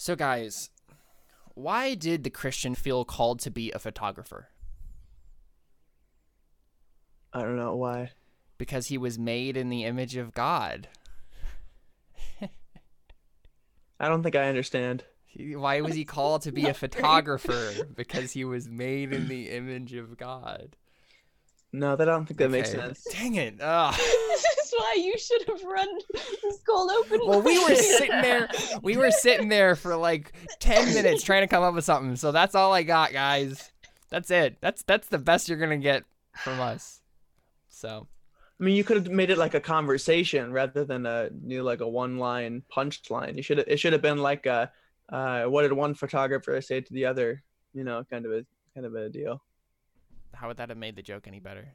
So, guys, why did the Christian feel called to be a photographer? I don't know why. Because he was made in the image of God. I don't think I understand. Why was he called to be a photographer? Because he was made in the image of God. No, that I don't think that makes sense. Dang it. Ugh. this is why you should have run this cold open. Well, we were sitting there. We were sitting there for like ten minutes trying to come up with something. So that's all I got, guys. That's it. That's that's the best you're gonna get from us. So I mean, you could have made it like a conversation rather than a new like a one-line punchline. You should. It should have been like a, uh, what did one photographer say to the other? You know, kind of a kind of a deal. how would that have made the joke any better?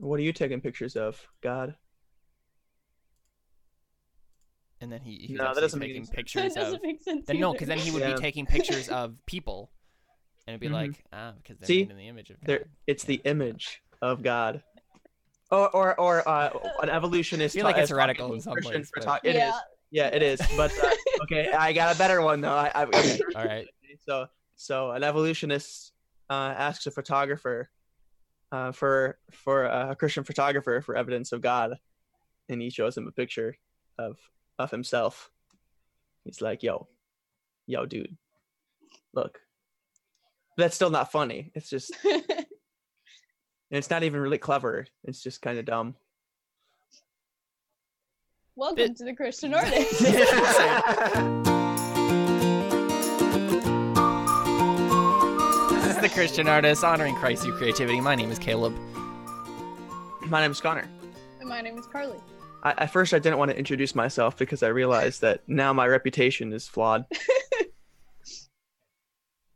What are you taking pictures of? God. And then he, he No, that doesn't make taking any sense. pictures that doesn't of. make sense. Then no, because then he would Yeah. be taking pictures of people, and it'd be Mhm. like ah, because they're See? made in the image of God. There, it's the image of God. Or or or uh, an evolutionist. I feel like it's is heretical talking in some ways, but- photo- It is. yeah. Yeah, it is. But uh, okay, I got a better one though. I, I okay. All right. So so an evolutionist uh, asks a photographer uh, for for a Christian photographer for evidence of God, and he shows him a picture of of himself. He's like, "Yo, yo, dude, look." That's still not funny. It's just, and it's not even really clever. It's just kind of dumb. Welcome to the Christian artist. Christian artist honoring Christ through creativity. My name is Caleb. My name's Connor. And My name is Carly. I, at first, I didn't want to introduce myself because I realized that now my reputation is flawed.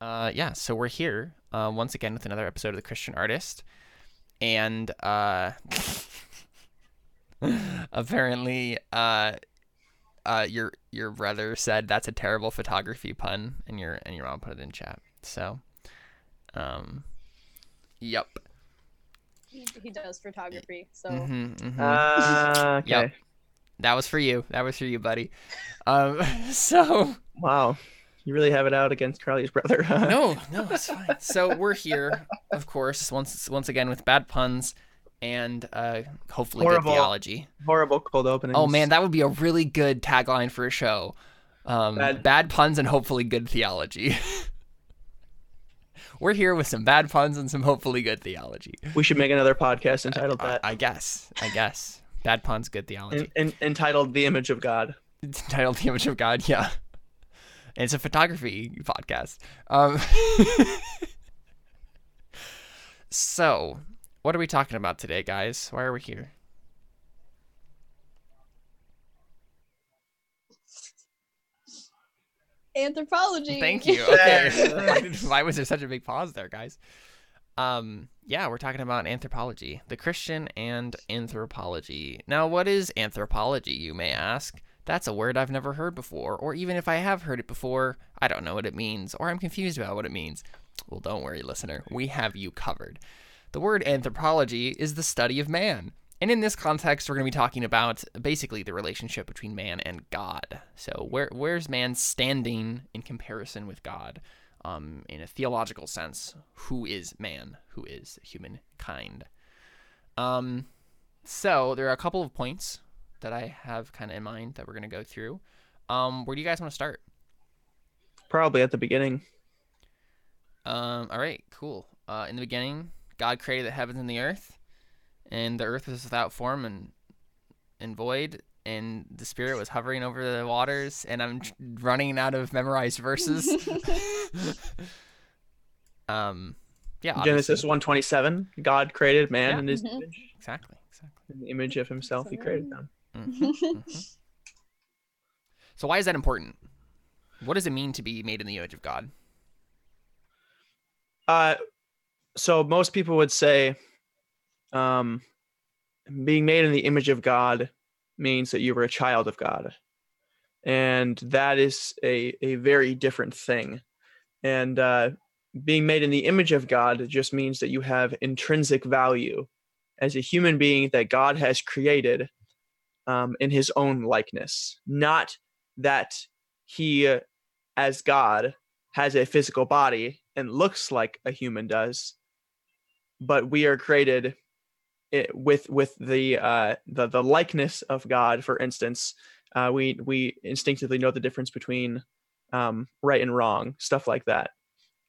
Uh, yeah, so we're here uh, once again with another episode of the Christian Artist, and uh, apparently, uh, uh, your your brother said that's a terrible photography pun, and your and your mom put it in chat. So, um, yep. He, he does photography, so hmm hmm Uh, okay. Yep. that was for you. That was for you, buddy. Um, so. Wow. You really have it out against Carly's brother. no, no, it's fine. So we're here, of course, once once again with bad puns and uh, hopefully Horrible. good theology. Horrible cold openings. Oh man, that would be a really good tagline for a show. Um, bad. Bad- puns and hopefully good theology. we're here with some bad puns and some hopefully good theology. we should make another podcast entitled I, that. I guess. I guess. Bad puns, good theology. In, entitled "The Image of God." It's titled The Image of God, yeah. And it's a photography podcast. Um, so, what are we talking about today, guys? Why are we here? Anthropology. Thank you. Okay. Why, did- why was there such a big pause there, guys? Um, yeah, we're talking about anthropology, the Christian and anthropology. Now, what is anthropology, you may ask? That's a word I've never heard before, or even if I have heard it before, I don't know what it means, or I'm confused about what it means. Well, don't worry, listener. We have you covered. The word anthropology is the study of man. And in this context, we're going to be talking about basically the relationship between man and God. So, where where's man standing in comparison with God? Um, in a theological sense, who is man? Who is humankind? Um, so there are a couple of points that I have kind of in mind that we're going to go through. Um, where do you guys want to start? Probably at the beginning. Um, all right, cool. Uh, in the beginning, God created the heavens and the earth, and the earth was without form and and void, and the Spirit was hovering over the waters. And I'm tr- running out of memorized verses. um, yeah, Genesis obviously. one twenty seven. God created man Yeah. in His Mhm. image. Exactly, exactly. In the image of Himself, He created them. Mhm, mhm. So why is that important? What does it mean to be made in the image of God? Uh, so most people would say, um, being made in the image of God means that you were a child of God, and that is a a very different thing. And uh, being made in the image of God just means that you have intrinsic value as a human being that God has created um, in His own likeness, not that He uh, as God has a physical body and looks like a human does, but we are created it, with with the uh, the the likeness of God. For instance, uh, we we instinctively know the difference between um, right and wrong, stuff like that.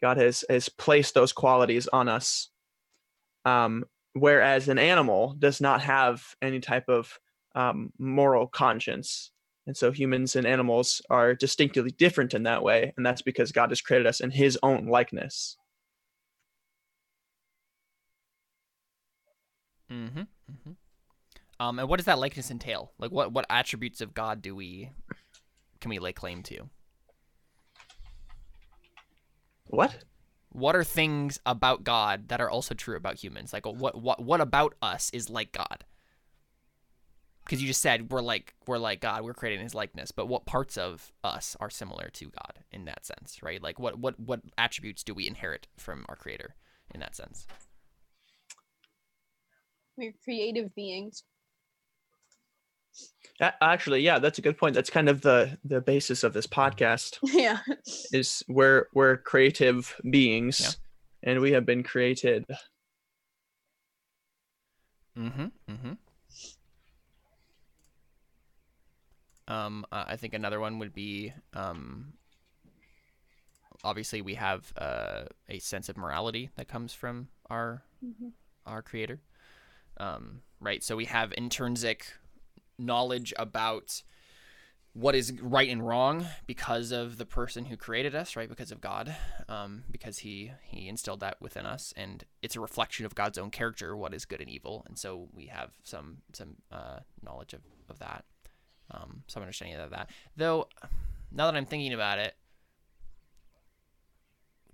God has has placed those qualities on us. Um, whereas an animal does not have any type of um, moral conscience. And so humans and animals are distinctively different in that way. And that's because God has created us in his own likeness. Mm-hmm. mm-hmm. Um, and what does that likeness entail? Like, what what attributes of God do we can we lay claim to? What? What are things about God that are also true about humans? Like, what what what about us is like God? Because you just said we're like we're like God, we're creating His likeness. But what parts of us are similar to God in that sense, right? Like, what what what attributes do we inherit from our Creator in that sense? We're creative beings. Actually, yeah, that's a good point. That's kind of the the basis of this podcast. yeah. Is we're we're creative beings, Yeah. and we have been created. Mm-hmm. Mm-hmm. Um, uh, I think another one would be um, obviously we have uh, a sense of morality that comes from our Mhm. our creator, um, right? So we have intrinsic knowledge about what is right and wrong because of the person who created us, right? Because of God, um, because he he instilled that within us, and it's a reflection of God's own character, what is good and evil, and so we have some some uh, knowledge of of that, um, some understanding of that. Though, now that I'm thinking about it,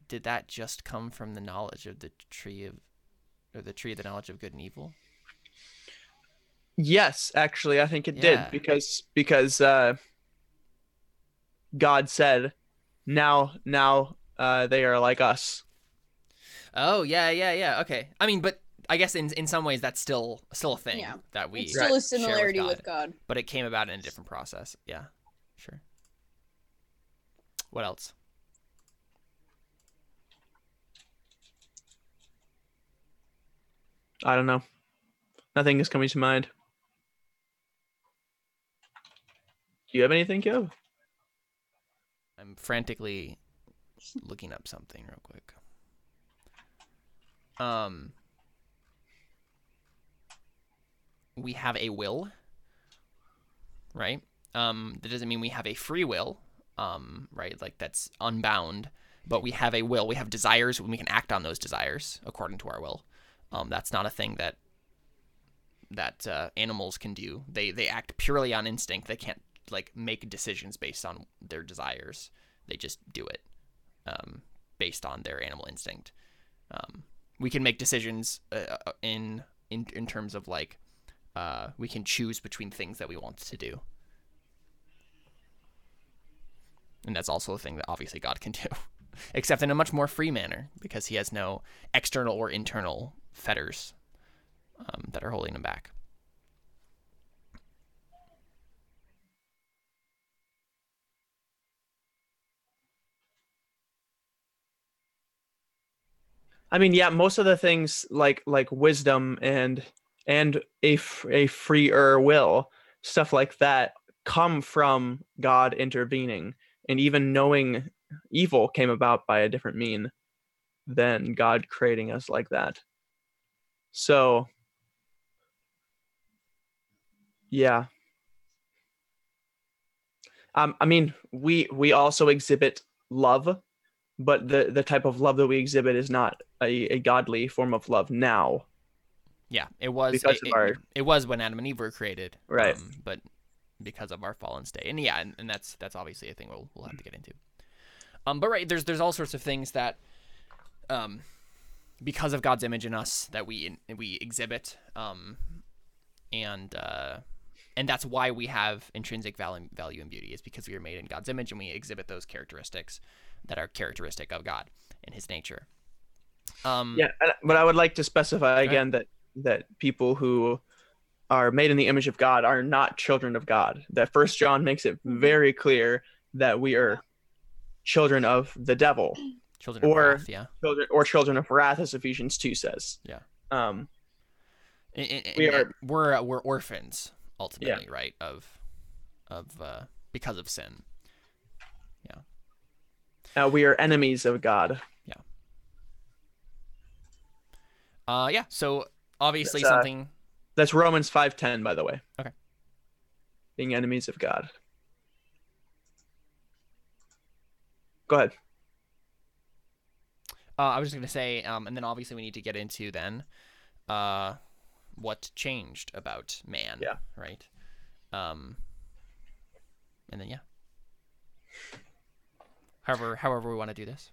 did that just come from the knowledge of the tree of, or the tree of the knowledge of good and evil? Yes, actually, I think it Yeah. did because because uh, God said, "Now, now uh, they are like us." Oh yeah, yeah, yeah. Okay. I mean, but I guess in in some ways that's still still a thing Yeah. that we It's still a share similarity God, with God. but it came about in a different process. Yeah, sure. What else? I don't know. Nothing is coming to mind. Do you have anything, Kev? I'm frantically looking up something real quick. Um, we have a will, right? Um, that doesn't mean we have a free will, um, right? Like that's unbound, but we have a will. We have desires, and we can act on those desires according to our will. Um, that's not a thing that that uh, animals can do. They they act purely on instinct. They can't like make decisions based on their desires. They just do it um, based on their animal instinct. Um, we can make decisions uh, in in in terms of like uh, we can choose between things that we want to do, and that's also a thing that obviously God can do, except in a much more free manner because He has no external or internal fetters um, that are holding Him back. I mean, yeah, most of the things like like wisdom and and a a freer will, stuff like that, come from God intervening, and even knowing evil came about by a different mean than God creating us like that. So, yeah. Um, I mean, we we also exhibit love, but the the type of love that we exhibit is not a, a godly form of love now. Yeah, it was Because it, of our- it, it was when Adam and Eve were created, Right. Um, but because of our fallen state, and yeah, and, and that's that's obviously a thing we'll we'll have to get into. Um, but right, there's there's all sorts of things that, um, because of God's image in us that we we exhibit, um, and uh, and that's why we have intrinsic value value and beauty is because we are made in God's image and we exhibit those characteristics that are characteristic of God and His nature. Um, Yeah, but I would like to specify again that that people who are made in the image of God are not children of God. That First John makes it very clear that we are children of the devil, Children of or- wrath, yeah. children or children of wrath, as Ephesians two says. Yeah. Um. And- and- We are- we're uh, we're orphans ultimately, right? Of of uh, because of sin. Uh, we are enemies of God. Uh, yeah. So obviously That's, uh, something. That's Romans five ten, by the way. Okay. Being enemies of God. Go ahead. Uh, I was just gonna say, um, and then obviously we need to get into then, uh, what changed about man. Yeah. Right. Um. And then yeah. However, however we want to do this.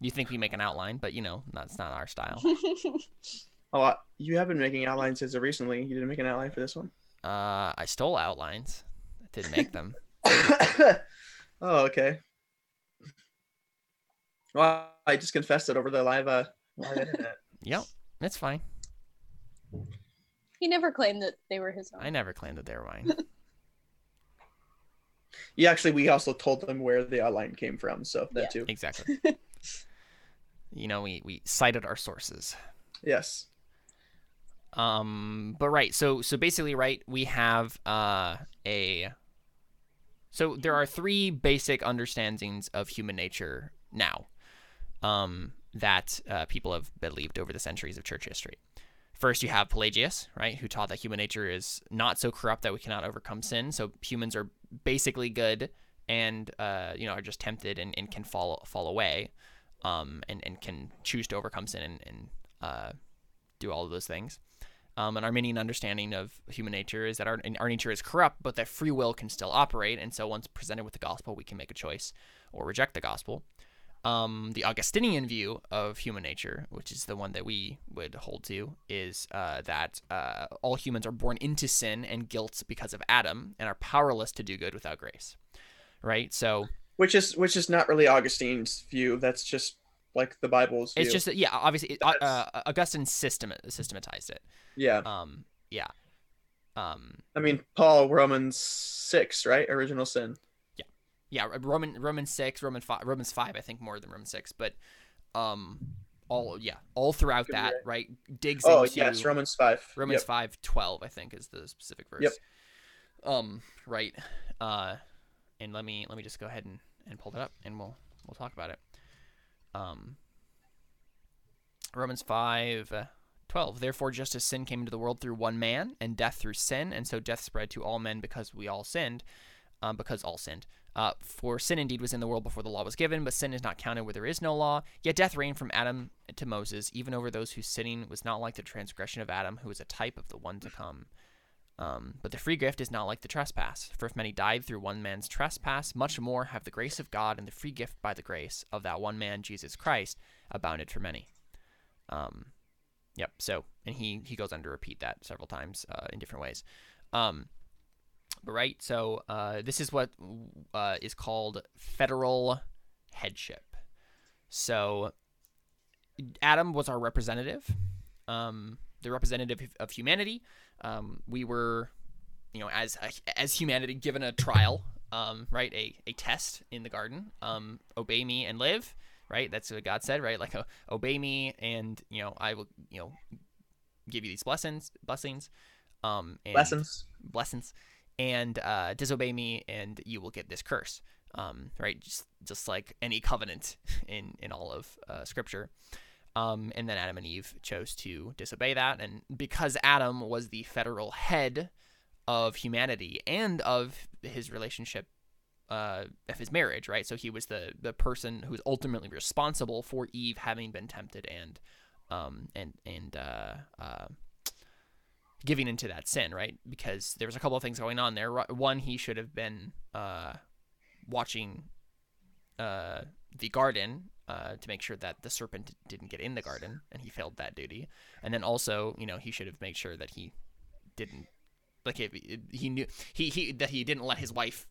You think we make an outline, but you know that's not our style. oh. You have been making outlines as of recently. You didn't make an outline for this one. Uh, I stole outlines. I didn't make them. oh, okay. Well, I just confessed it over the live, uh, live internet. Yep, it's fine. he never claimed that they were his own. I never claimed that they were mine. Yeah, actually, we also told them where the outline came from, so that Yeah. too. exactly. You know, we we cited our sources. Yes. Um, but right, so so basically, right, we have uh a. So there are three basic understandings of human nature now, um, that uh, people have believed over the centuries of church history. First, you have Pelagius, right, who taught that human nature is not so corrupt that we cannot overcome sin. So humans are basically good, and uh, you know, are just tempted and, and can fall fall away, um, and and can choose to overcome sin and, and uh, do all of those things. Um, an Arminian understanding of human nature is that our, our nature is corrupt, but that free will can still operate. And so, once presented with the gospel, we can make a choice or reject the gospel. Um, the Augustinian view of human nature, which is the one that we would hold to, is uh, that uh, all humans are born into sin and guilt because of Adam and are powerless to do good without grace. Right? So, Which is which is not really Augustine's view. That's just like the Bible's view. it's just, that, yeah, obviously, uh, uh, Augustine system- systematized it. yeah. Um, yeah. Um, I mean, Paul Romans six, right? Original sin. yeah Yeah. roman roman 6 roman 5 romans 5 i think more than roman 6 but um all yeah all throughout Could that right digs into. Oh into yes, Romans five. romans Yep. 5 12 i think is the specific verse Yep. um right uh and let me let me just go ahead and, and pull it up and we'll we'll talk about it um romans 5 uh, 12 therefore just as sin came into the world through one man and death through sin and so death spread to all men because we all sinned um, because all sinned uh, for sin indeed was in the world before the law was given, but sin is not counted where there is no law. Yet death reigned from Adam to Moses, even over those whose sinning was not like the transgression of Adam, who was a type of the one to come. Um, but the free gift is not like the trespass. For if many died through one man's trespass, much more have the grace of God and the free gift by the grace of that one man, Jesus Christ, abounded for many. Um, yep. So, and he he goes on to repeat that several times uh, in different ways. Um, but right, so uh, this is what uh, is called federal headship. So Adam was our representative, um, the representative of humanity. Um, we were, you know, as as humanity, given a trial, um, right, a, a test in the garden. Um, obey me and live. Right, that's what God said. Right, like uh, obey me, and you know, I will, you know, give you these blessings, blessings, um, and Lessons. blessings and uh, disobey me and you will get this curse um, right just just like any covenant in in all of uh, scripture um, and then adam and eve chose to disobey that and because adam was the federal head of humanity and of his relationship uh, of his marriage right so he was the the person who was ultimately responsible for eve having been tempted and um, and and uh, uh, giving into that sin, right? Because there was a couple of things going on there. One, he should have been uh, watching uh, the garden uh, to make sure that the serpent didn't get in the garden, and he failed that duty. And then also, you know, he should have made sure that he didn't, like, if he knew he, he that he didn't let his wife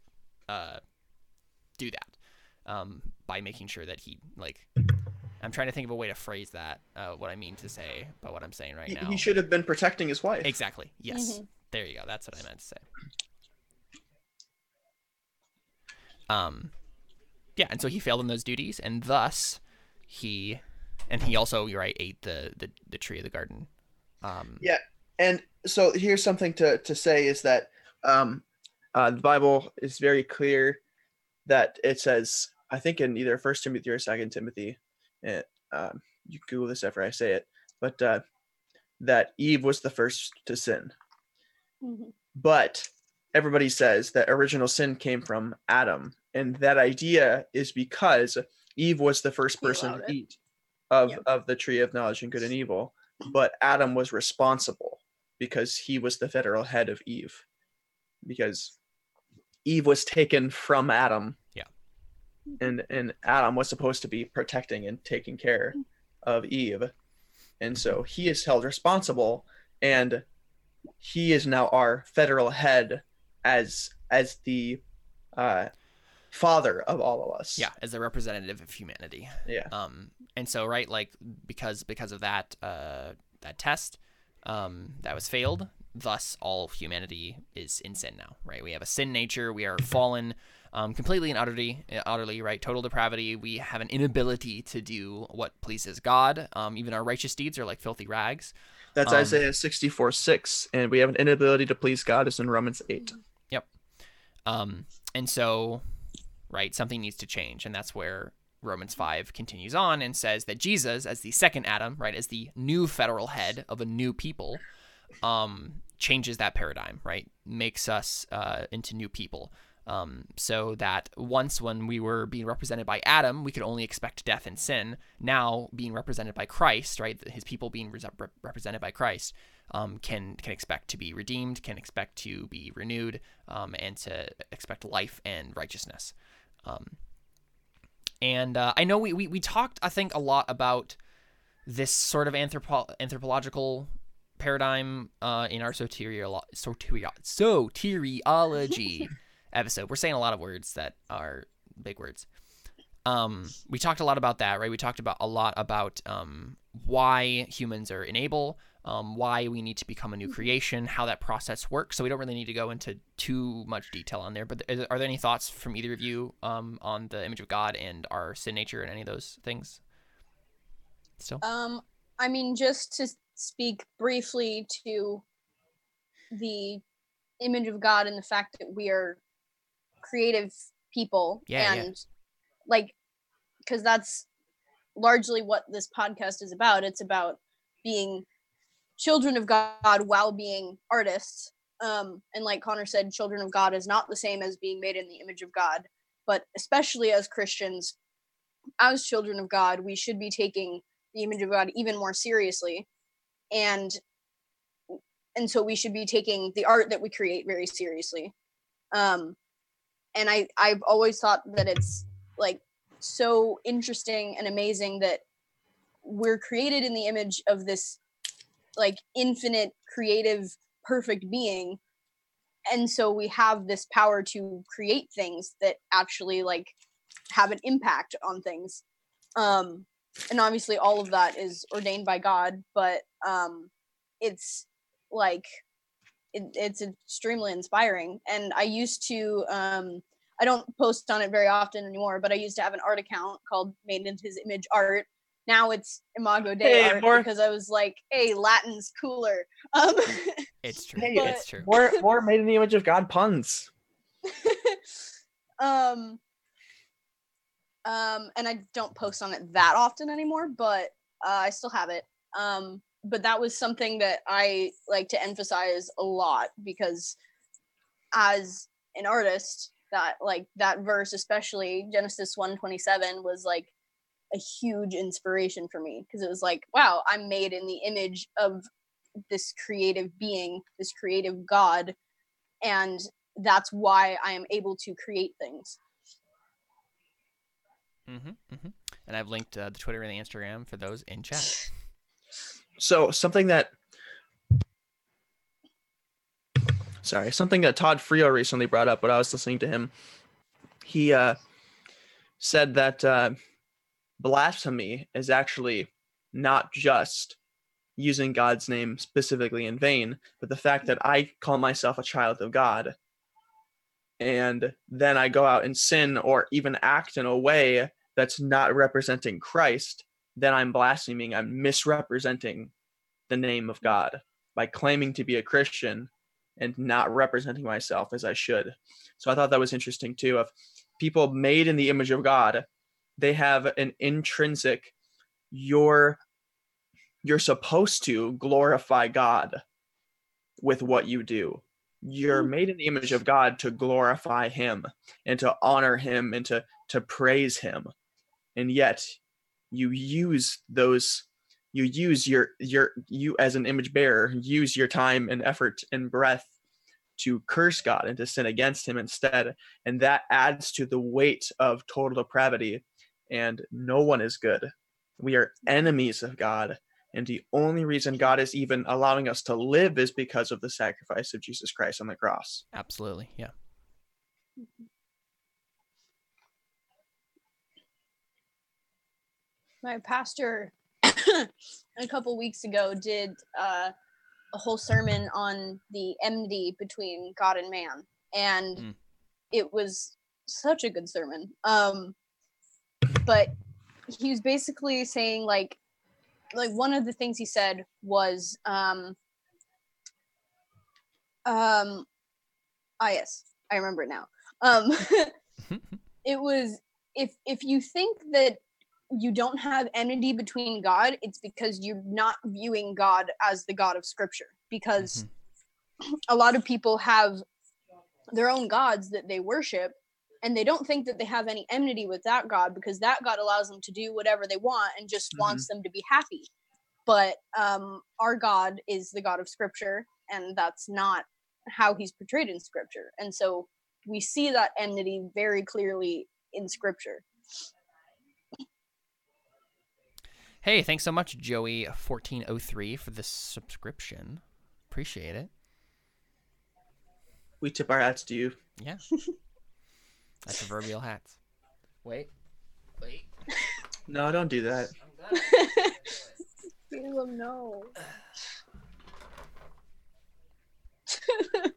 uh, do that um, by making sure that he like. I'm trying to think of a way to phrase that. Uh, what I mean to say, by what I'm saying right He, now. he should have been protecting his wife. Exactly. Yes. Mhm. There you go. That's what I meant to say. Um, yeah, and so he failed in those duties, and thus he, and he also, you're right, ate the the, the tree of the garden. Um, Yeah. And so here's something to, to say is that um, uh, the Bible is very clear that it says, I think in either First Timothy or Second Timothy, it, um, you Google this after I say it, but uh, that Eve was the first to sin. Mhm. But everybody says that original sin came from Adam, and that idea is because Eve was the first person to eat of Yep. of the tree of knowledge and good and evil, but Adam was responsible because he was the federal head of Eve, because Eve was taken from Adam. Yeah. And and Adam was supposed to be protecting and taking care of Eve, and so he is held responsible, and he is now our federal head as as the uh, father of all of us. yeah, as a representative of humanity. Yeah. Um, and so right, like because because of that uh that test, um, that was failed. Thus, all humanity is in sin now. Right? We have a sin nature. We are fallen. Um, completely and utterly, utterly, right? Total depravity. We have an inability to do what pleases God. Um, even our righteous deeds are like filthy rags. That's Um, Isaiah 64 6. And we have an inability to please God, is in Romans 8. Yep. Um, and so, right, something needs to change, and that's where Romans 5 continues on and says that Jesus, as the second Adam, right, as the new federal head of a new people, um, changes that paradigm, right, makes us uh, into new people. Um, so that once when we were being represented by Adam, we could only expect death and sin. Now, being represented by Christ, right, his people being re- represented by Christ, um, can can expect to be redeemed, can expect to be renewed, um, and to expect life and righteousness. Um, and uh, I know we, we we talked, I think, a lot about this sort of anthropo- anthropological paradigm uh, in our soteriolo- soterio- soteriology episode. We're saying a lot of words that are big words. Um, we talked a lot about that, right? We talked about a lot about um, why humans are enable, um, why we need to become a new creation, how that process works. So we don't really need to go into too much detail on there. But are there any thoughts from either of you um, on the image of God and our sin nature and any of those things? Still, Um, I mean, just to speak briefly to the image of God and the fact that we are creative people, Yeah, yeah. and like, because that's largely what this podcast is about. It's about being children of God while being artists. Um, and like Connor said, children of God is not the same as being made in the image of God. But especially as Christians, as children of God, we should be taking the image of God even more seriously. And and so we should be taking the art that we create very seriously. Um and I I've always thought that it's like so interesting and amazing that we're created in the image of this like infinite creative perfect being. And so we have this power to create things that actually like have an impact on things. Um and obviously all of that is ordained by god but um it's like it, it's extremely inspiring. And i used to um i don't post on it very often anymore but i used to have an art account called made in his image art now it's imago dei Hey, art more- because i was like hey latin's cooler um it's true. Hey, it's true. More, more made in the image of God puns. um um and i don't post on it that often anymore but uh, i still have it um but that was something that i like to emphasize a lot because as an artist that like that verse especially genesis 127 was like a huge inspiration for me because it was like wow i'm made in the image of this creative being this creative god and that's why I am able to create things. hmm hmm And I've linked uh, the Twitter and the Instagram for those in chat. So something that sorry, something that Todd Friel recently brought up when I was listening to him. He uh, said that uh, blasphemy is actually not just using God's name specifically in vain, but the fact that I call myself a child of God and then I go out and sin or even act in a way that's not representing Christ, then I'm blaspheming. I'm misrepresenting the name of God by claiming to be a Christian and not representing myself as I should. So I thought that was interesting too. Of people made in the image of God, they have an intrinsic you're you're supposed to glorify God with what you do. You're hmm. made in the image of God to glorify him and to honor him and to to praise him. And yet you use those you use your your you as an image bearer use your time and effort and breath to curse God and to sin against him instead and that adds to the weight of total depravity and no one is good we are enemies of God and the only reason God is even allowing us to live is because of the sacrifice of Jesus Christ on the cross Absolutely. Yeah. my pastor a couple weeks ago did uh, a whole sermon on the enmity between God and man, and Mm. it was such a good sermon. Um, but he was basically saying like, like one of the things he said was, um, um, ah yes, I remember it now. Um, it was if if you think that you don't have enmity between God, it's because you're not viewing God as the God of Scripture. Because a lot of people have their own gods that they worship, and they don't think that they have any enmity with that God because that God allows them to do whatever they want and just wants them to be happy. But um, our God is the God of Scripture, and that's not how He's portrayed in Scripture. And so we see that enmity very clearly in Scripture. Hey, thanks so much, Joey1403, for the subscription. Appreciate it. we tip our hats to you Yeah. That's proverbial hats. Wait. Wait. no don't do that Caleb, no.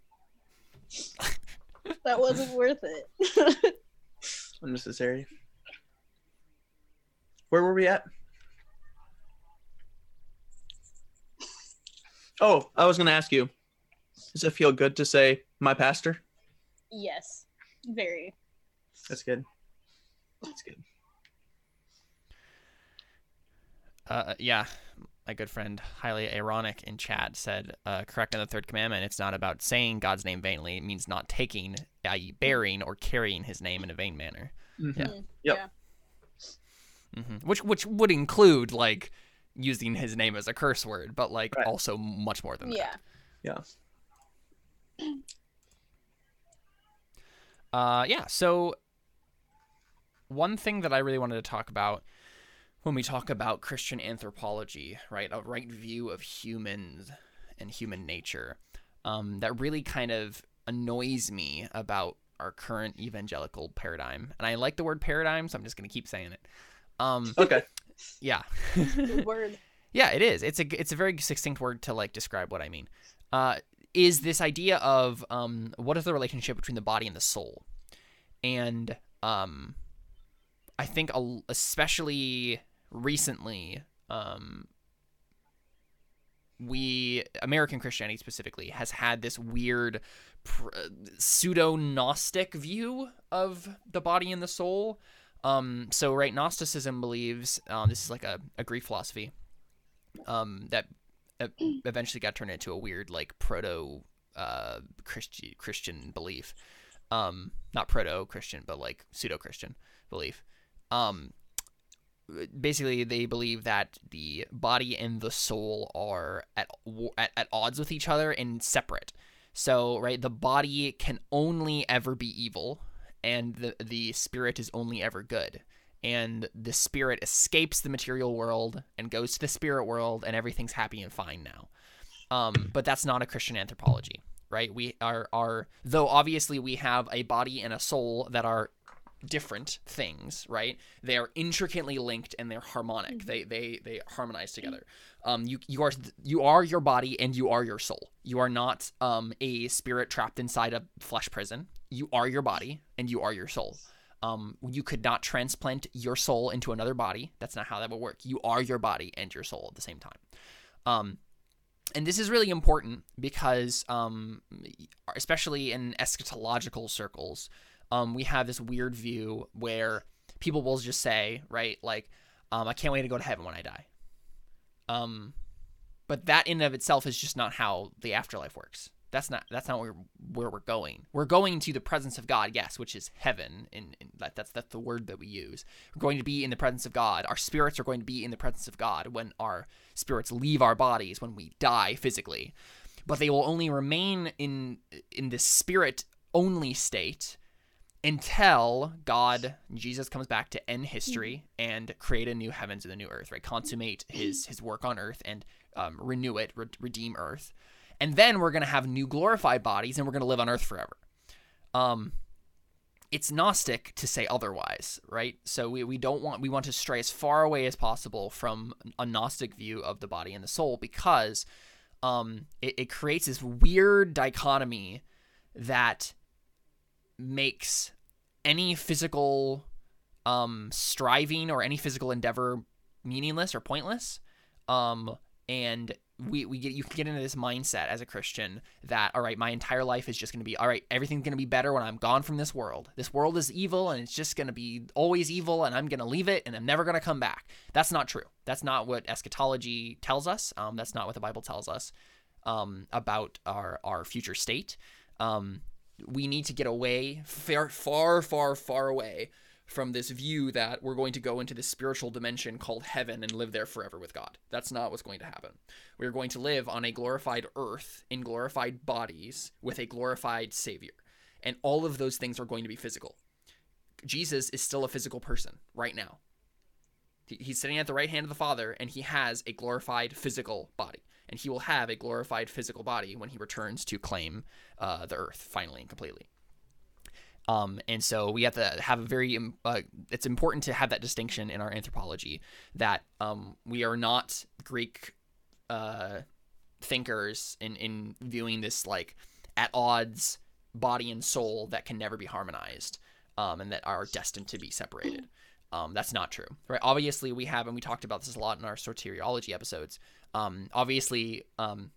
that wasn't worth it. unnecessary where were we at oh i was going to ask you does it feel good to say my pastor yes, very. That's good that's good Uh, yeah, my good friend, highly ironic in chat, said, uh, correct in the third commandment, it's not about saying God's name vainly. It means not taking, i.e., bearing or carrying his name in a vain manner. Mhm. Yeah. Mm, Yep. yeah. hmm Which, which would include, like, using his name as a curse word, but, like, Right. also much more than that. Yeah. that. Uh, yeah, so one thing that I really wanted to talk about when we talk about Christian anthropology, right, a right view of humans and human nature, um, that really kind of annoys me about our current evangelical paradigm. And I like the word paradigm, so I'm just going to keep saying it. Um, okay yeah. Good word. Yeah, it is. It's a it's a very succinct word to like describe what I mean. Uh, is this idea of um, what is the relationship between the body and the soul, and um, I think a, especially recently, um, we American Christianity specifically has had this weird pr- pseudo Gnostic view of the body and the soul. Um, so right, Gnosticism believes um, this is like a, a Greek philosophy um, that uh, eventually got turned into a weird like proto uh, Christi- Christian belief. Um, not proto Christian, but like pseudo Christian belief. Um, basically, they believe that the body and the soul are at, at at odds with each other and separate. So, right, the body can only ever be evil, and the the spirit is only ever good. And the spirit escapes the material world and goes to the spirit world and everything's happy and fine now. Um, but that's not a christian anthropology right? We are are though obviously we have a body and a soul that are different things right they are intricately linked and they're harmonic they they they harmonize together um you you are you are your body and you are your soul you are not um a spirit trapped inside a flesh prison you are your body and you are your soul. Um, you could not transplant your soul into another body. That's not how that would work. You are your body and your soul at the same time. Um, and this is really important because, um, especially in eschatological circles, um, we have this weird view where people will just say, right, like, um, I can't wait to go to heaven when I die. Um, but that in and of itself is just not how the afterlife works. That's not that's not where where we're going. We're going to the presence of God, yes, which is heaven, and, that, that's that's the word that we use. We're going to be in the presence of God. Our spirits are going to be in the presence of God when our spirits leave our bodies when we die physically, but they will only remain in in this spirit only state until God, Jesus comes back to end history and create a new heavens and a new earth, right? Consummate his his work on earth and um, renew it, re- redeem earth and then we're going to have new glorified bodies and we're going to live on earth forever. Um, it's gnostic to say otherwise, right? So we, we don't want we want to stray as far away as possible from a gnostic view of the body and the soul because um, it, it creates this weird dichotomy that makes any physical um, striving or any physical endeavor meaningless or pointless. Um, and we, we get you can get into this mindset as a Christian that all right, my entire life is just going to be all right. Everything's going to be better when I'm gone from this world. This world is evil, and it's just going to be always evil, and I'm going to leave it, and I'm never going to come back. That's not true. That's not what eschatology tells us. Um, that's not what the Bible tells us um, about our our future state. Um, we need to get away, far, far, far, far away from this view that we're going to go into this spiritual dimension called heaven and live there forever with God. That's not what's going to happen. We're going to live on a glorified earth in glorified bodies with a glorified Savior. And all of those things are going to be physical. Jesus is still a physical person right now. He's sitting at the right hand of the Father, and he has a glorified physical body. And he will have a glorified physical body when he returns to claim uh, the earth finally and completely. Um, and so we have to have a very, uh, it's important to have that distinction in our anthropology that um, we are not Greek uh, thinkers in, in viewing this like at odds body and soul that can never be harmonized um, and that are destined to be separated. Um, that's not true, right? Obviously, we have, and we talked about this a lot in our soteriology episodes. Um, obviously, um,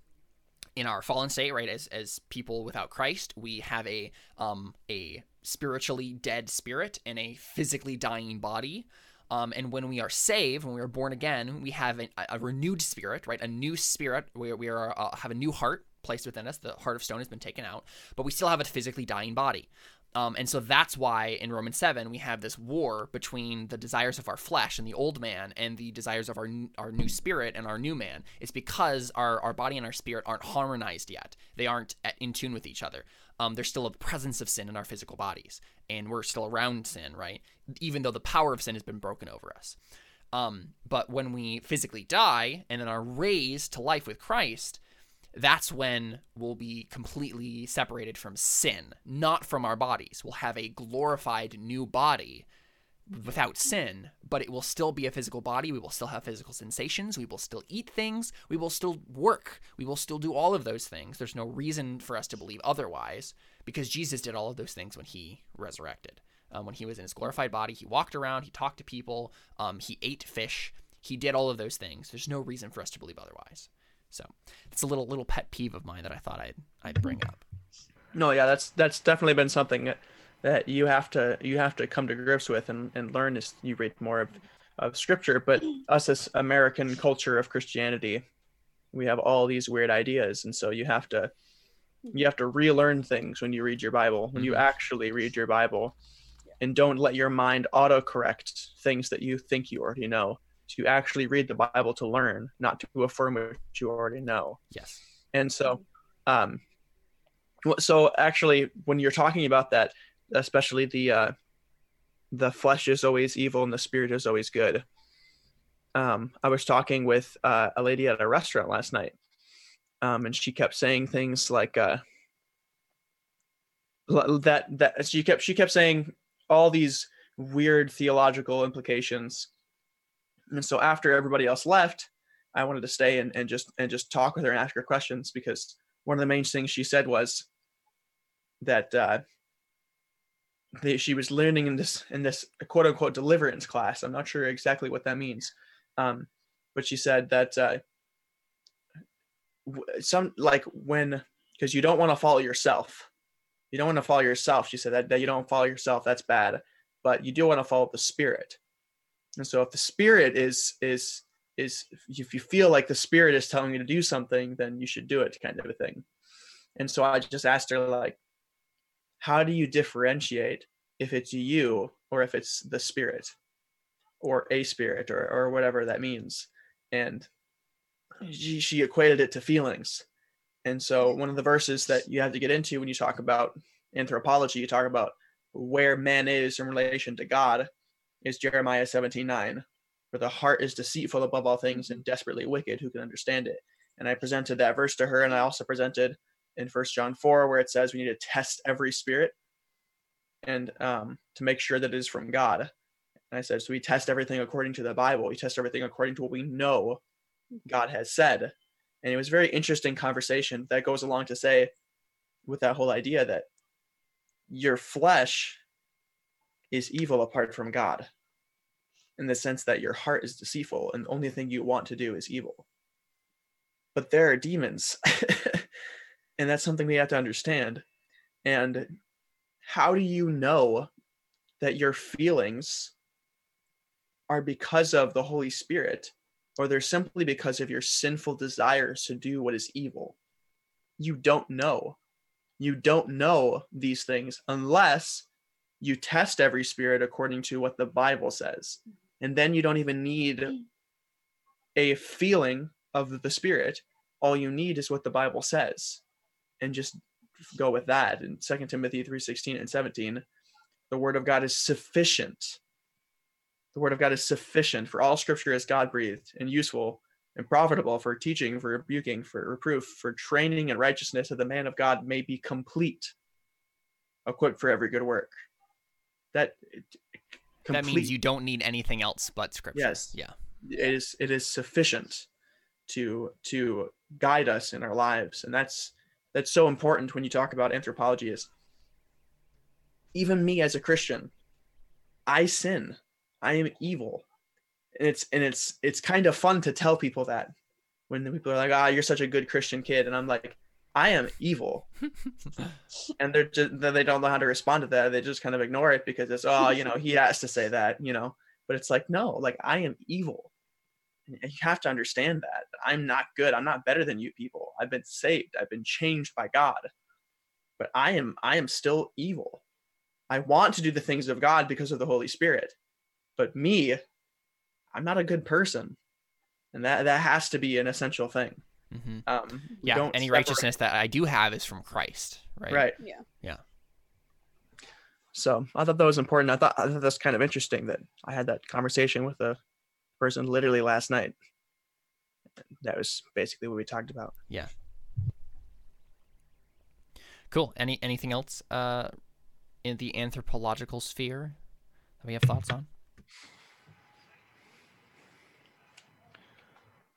in our fallen state, right, as as people without Christ, we have a um a spiritually dead spirit and a physically dying body. Um, and when we are saved, when we are born again, we have a, a renewed spirit, right? A new spirit. We, we are uh, have a new heart placed within us. The heart of stone has been taken out, but we still have a physically dying body. Um, and so that's why in Romans 7 we have this war between the desires of our flesh and the old man and the desires of our our new spirit and our new man. It's because our, our body and our spirit aren't harmonized yet. They aren't in tune with each other. Um, there's still a presence of sin in our physical bodies, and we're still around sin, right? Even though the power of sin has been broken over us. Um, but when we physically die and then are raised to life with Christ, that's when we'll be completely separated from sin, not from our bodies. We'll have a glorified new body without sin, but it will still be a physical body. We will still have physical sensations. We will still eat things. We will still work. We will still do all of those things. There's no reason for us to believe otherwise because Jesus did all of those things when he resurrected. Um, when he was in his glorified body, he walked around, he talked to people, um, he ate fish, he did all of those things. There's no reason for us to believe otherwise. So it's a little little pet peeve of mine that I thought I'd I'd bring up. No, yeah, that's that's definitely been something that you have to you have to come to grips with and, and learn as you read more of, of scripture. But us as American culture of Christianity, we have all these weird ideas, and so you have to you have to relearn things when you read your Bible, when mm-hmm. you actually read your Bible, and don't let your mind autocorrect things that you think you already know to actually read the Bible to learn, not to affirm what you already know. Yes. And so, um, so actually, when you're talking about that, especially the uh, the flesh is always evil and the spirit is always good. Um, I was talking with uh, a lady at a restaurant last night, um, and she kept saying things like uh, that. That she kept she kept saying all these weird theological implications and so after everybody else left, I wanted to stay and, and just and just talk with her and ask her questions because one of the main things she said was that uh, she was learning in this in this quote unquote deliverance class. I'm not sure exactly what that means, um, but she said that uh, some like when because you don't want to follow yourself. You don't want to follow yourself. She said that, that you don't follow yourself. That's bad, but you do want to follow the spirit. And so if the spirit is is is if you feel like the spirit is telling you to do something, then you should do it, kind of a thing. And so I just asked her like, how do you differentiate if it's you or if it's the spirit or a spirit or, or whatever that means? And she, she equated it to feelings. And so one of the verses that you have to get into when you talk about anthropology you talk about where man is in relation to god is jeremiah 17 9 for the heart is deceitful above all things and desperately wicked who can understand it and i presented that verse to her and i also presented in First John 4, where it says we need to test every spirit and um, to make sure that it is from God. And I said, so we test everything according to the Bible. We test everything according to what we know God has said. And it was very interesting conversation that goes along to say with that whole idea that your flesh is evil apart from God in the sense that your heart is deceitful and the only thing you want to do is evil. But there are demons and that's something we have to understand. And how do you know that your feelings are because of the holy spirit or they're simply because of your sinful desires to do what is evil? You don't know. You don't know these things unless you test every spirit according to what the bible says and then you don't even need a feeling of the spirit all you need is what the bible says and just go with that. In 2 Timothy 3:16 and 17, the word of God is sufficient. The word of God is sufficient for all scripture is God breathed and useful and profitable for teaching, for rebuking, for reproof, for training in righteousness, that the man of God may be complete, equipped for every good work. That complete, that means you don't need anything else but scripture. Yes. Yeah. It is it is sufficient to to guide us in our lives, and that's that's so important when you talk about anthropology is even me as a Christian, I sin. I am evil. And it's and it's it's kind of fun to tell people that when the people are like, ah, you're such a good Christian kid. And I'm like, I am evil. and they're just they don't know how to respond to that. They just kind of ignore it because it's, oh, you know, he has to say that, you know. But it's like, no, like I am evil. You have to understand that i'm not good. I'm not better than you people. I've been saved. I've been changed by god. But i am i am still evil. I want to do the things of god because of the holy spirit. But me i'm not a good person. And that that has to be an essential thing mm-hmm. um yeah any separate... righteousness that i do have is from christ right right yeah yeah so i thought that was important i thought, I thought that's kind of interesting that i had that conversation with a person literally last night. That was basically what we talked about. Yeah. Cool. Any anything else uh, in the anthropological sphere that we have thoughts on?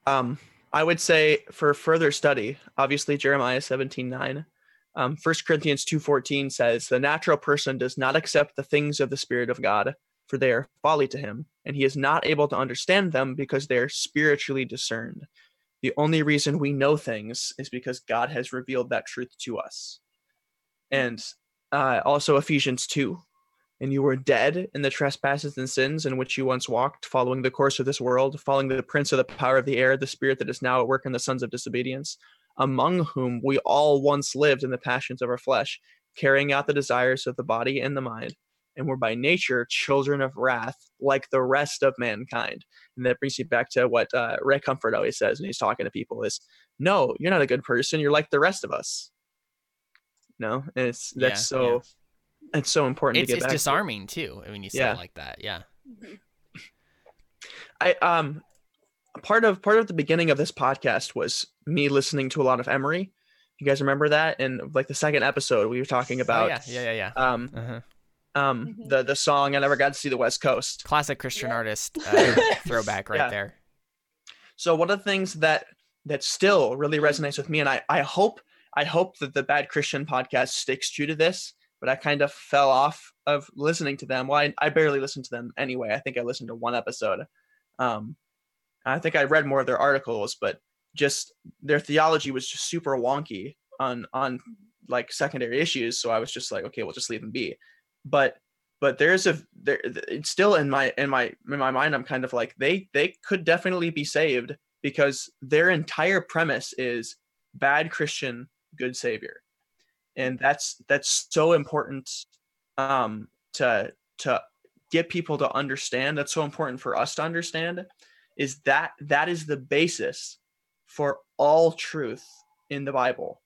Um, I would say for further study, obviously Jeremiah 17 9. Um, 1 Corinthians 2.14 says, The natural person does not accept the things of the Spirit of God, for they are folly to him, and he is not able to understand them because they are spiritually discerned. The only reason we know things is because God has revealed that truth to us. And uh, also Ephesians 2 and you were dead in the trespasses and sins in which you once walked, following the course of this world, following the prince of the power of the air, the spirit that is now at work in the sons of disobedience, among whom we all once lived in the passions of our flesh, carrying out the desires of the body and the mind and we're by nature children of wrath like the rest of mankind and that brings you back to what uh, ray comfort always says when he's talking to people is no you're not a good person you're like the rest of us no and it's that's yeah, so yeah. It's so important it's, to get it's disarming to. too when you say yeah. it like that yeah i um part of part of the beginning of this podcast was me listening to a lot of emery you guys remember that and like the second episode we were talking about oh, yeah yeah yeah yeah um uh-huh um mm-hmm. the the song i never got to see the west coast classic christian yeah. artist uh, throwback right yeah. there so one of the things that that still really resonates with me and i i hope i hope that the bad christian podcast sticks true to this but I kind of fell off of listening to them. Well, I, I barely listened to them anyway. I think I listened to one episode. Um, I think I read more of their articles, but just their theology was just super wonky on on like secondary issues. So I was just like, okay, we'll just leave them be. But but there's a there it's still in my in my in my mind. I'm kind of like they they could definitely be saved because their entire premise is bad Christian, good savior, and that's that's so important um, to to get people to understand. That's so important for us to understand. Is that that is the basis for all truth in the Bible?